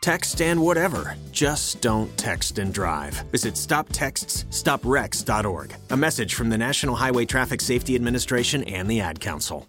Text and whatever. Just don't text and drive. Visit stoptextsstopwrecks.org. A message from the National Highway Traffic Safety Administration and the Ad Council.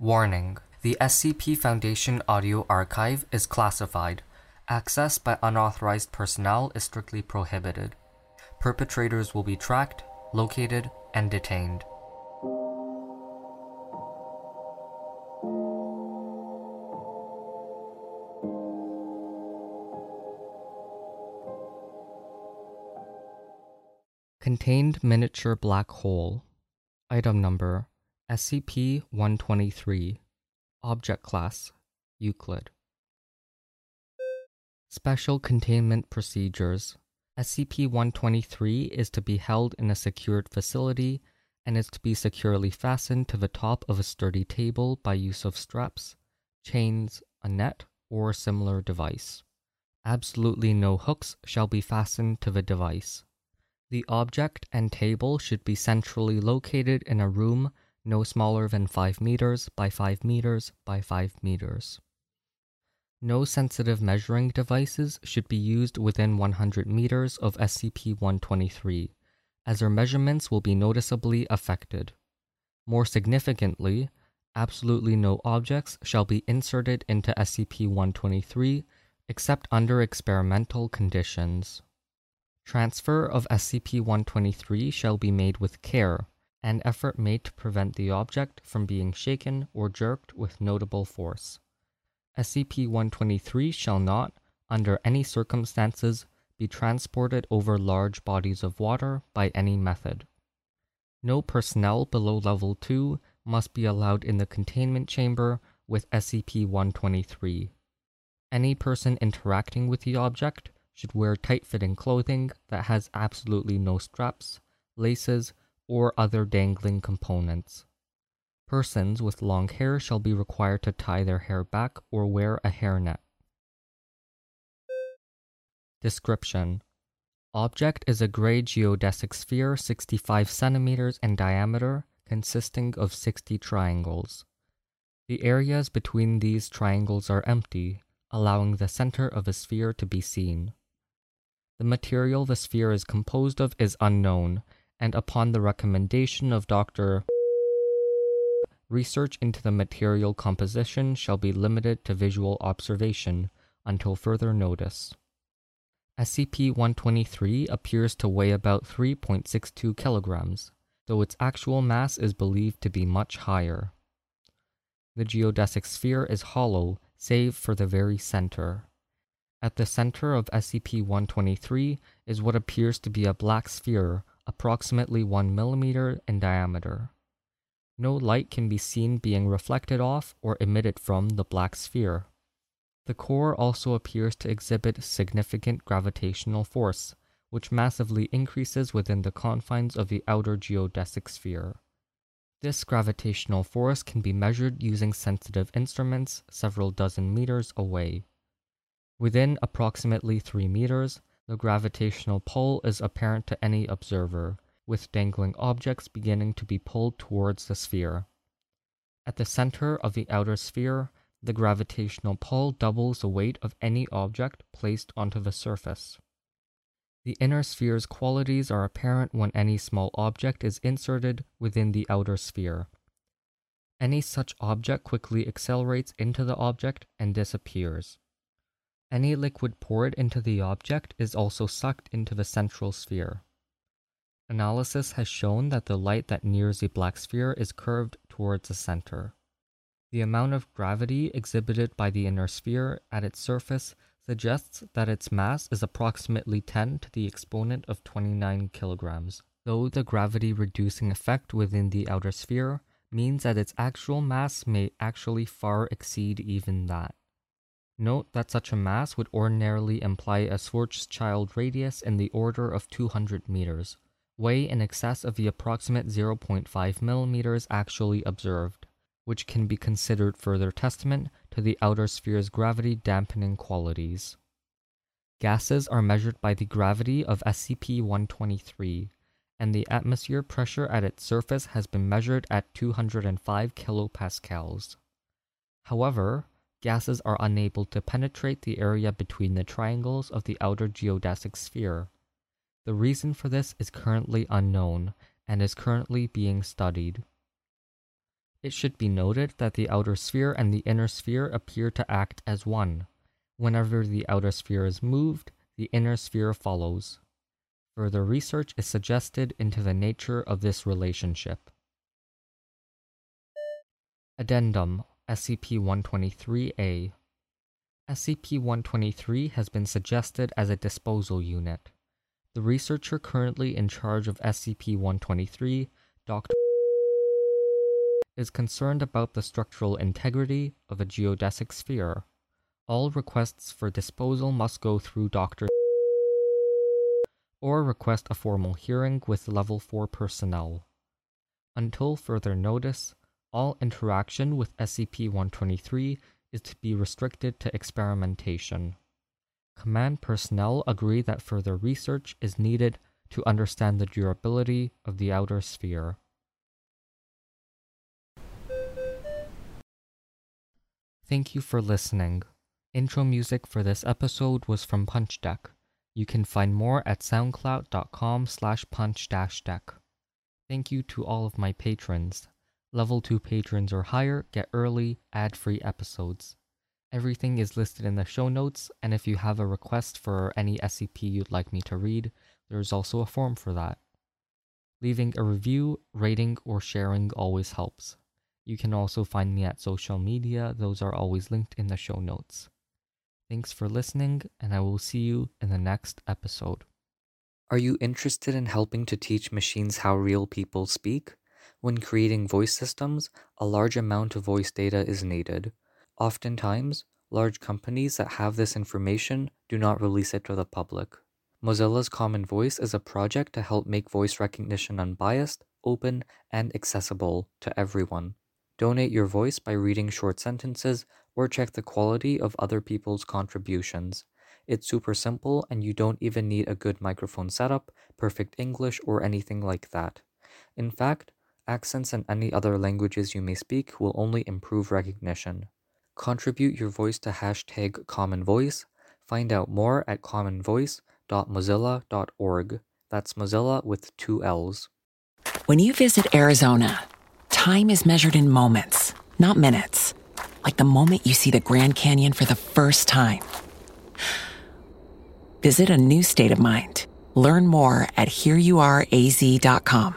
Warning The SCP Foundation audio archive is classified. Access by unauthorized personnel is strictly prohibited. Perpetrators will be tracked, located, and detained. Contained miniature black hole. Item number SCP 123. Object Class Euclid. Special Containment Procedures SCP 123 is to be held in a secured facility and is to be securely fastened to the top of a sturdy table by use of straps, chains, a net, or similar device. Absolutely no hooks shall be fastened to the device. The object and table should be centrally located in a room no smaller than 5 meters by 5 meters by 5 meters. No sensitive measuring devices should be used within 100 meters of SCP 123, as their measurements will be noticeably affected. More significantly, absolutely no objects shall be inserted into SCP 123 except under experimental conditions. Transfer of SCP 123 shall be made with care and effort made to prevent the object from being shaken or jerked with notable force. SCP 123 shall not, under any circumstances, be transported over large bodies of water by any method. No personnel below level 2 must be allowed in the containment chamber with SCP 123. Any person interacting with the object should wear tight fitting clothing that has absolutely no straps, laces, or other dangling components. Persons with long hair shall be required to tie their hair back or wear a hairnet. Description Object is a gray geodesic sphere 65 centimeters in diameter, consisting of 60 triangles. The areas between these triangles are empty, allowing the center of the sphere to be seen. The material the sphere is composed of is unknown, and upon the recommendation of Dr. Research into the material composition shall be limited to visual observation until further notice. SCP 123 appears to weigh about 3.62 kilograms, though its actual mass is believed to be much higher. The geodesic sphere is hollow, save for the very center. At the center of SCP 123 is what appears to be a black sphere approximately 1 millimeter in diameter. No light can be seen being reflected off or emitted from the black sphere. The core also appears to exhibit significant gravitational force, which massively increases within the confines of the outer geodesic sphere. This gravitational force can be measured using sensitive instruments several dozen meters away. Within approximately 3 meters, the gravitational pull is apparent to any observer, with dangling objects beginning to be pulled towards the sphere. At the center of the outer sphere, the gravitational pull doubles the weight of any object placed onto the surface. The inner sphere's qualities are apparent when any small object is inserted within the outer sphere. Any such object quickly accelerates into the object and disappears. Any liquid poured into the object is also sucked into the central sphere. Analysis has shown that the light that nears the black sphere is curved towards the center. The amount of gravity exhibited by the inner sphere at its surface suggests that its mass is approximately 10 to the exponent of 29 kilograms, though the gravity reducing effect within the outer sphere means that its actual mass may actually far exceed even that. Note that such a mass would ordinarily imply a Schwarzschild radius in the order of 200 meters, way in excess of the approximate 0.5 millimeters actually observed, which can be considered further testament to the outer sphere's gravity dampening qualities. Gases are measured by the gravity of SCP 123, and the atmosphere pressure at its surface has been measured at 205 kilopascals. However, gases are unable to penetrate the area between the triangles of the outer geodesic sphere. The reason for this is currently unknown and is currently being studied. It should be noted that the outer sphere and the inner sphere appear to act as one. Whenever the outer sphere is moved, the inner sphere follows. Further research is suggested into the nature of this relationship. Addendum SCP-123-A SCP-123 has been suggested as a disposal unit. The researcher currently in charge of SCP-123, Dr. is concerned about the structural integrity of a geodesic sphere. All requests for disposal must go through Dr. or request a formal hearing with Level 4 personnel. Until further notice, all interaction with SCP-123 is to be restricted to experimentation. Command personnel agree that further research is needed to understand the durability of the outer sphere. Thank you for listening. Intro music for this episode was from Punch Deck. You can find more at soundcloud.com slash punch-deck. Thank you to all of my patrons. Level 2 patrons or higher get early, ad free episodes. Everything is listed in the show notes, and if you have a request for any SCP you'd like me to read, there's also a form for that. Leaving a review, rating, or sharing always helps. You can also find me at social media, those are always linked in the show notes. Thanks for listening, and I will see you in the next episode. Are you interested in helping to teach machines how real people speak? When creating voice systems, a large amount of voice data is needed. Oftentimes, large companies that have this information do not release it to the public. Mozilla's Common Voice is a project to help make voice recognition unbiased, open, and accessible to everyone. Donate your voice by reading short sentences or check the quality of other people's contributions. It's super simple and you don't even need a good microphone setup, perfect English, or anything like that. In fact, Accents in any other languages you may speak will only improve recognition. Contribute your voice to hashtag Common Voice. Find out more at commonvoice.mozilla.org. That's Mozilla with two L's. When you visit Arizona, time is measured in moments, not minutes. Like the moment you see the Grand Canyon for the first time. Visit a new state of mind. Learn more at hereyouareaz.com.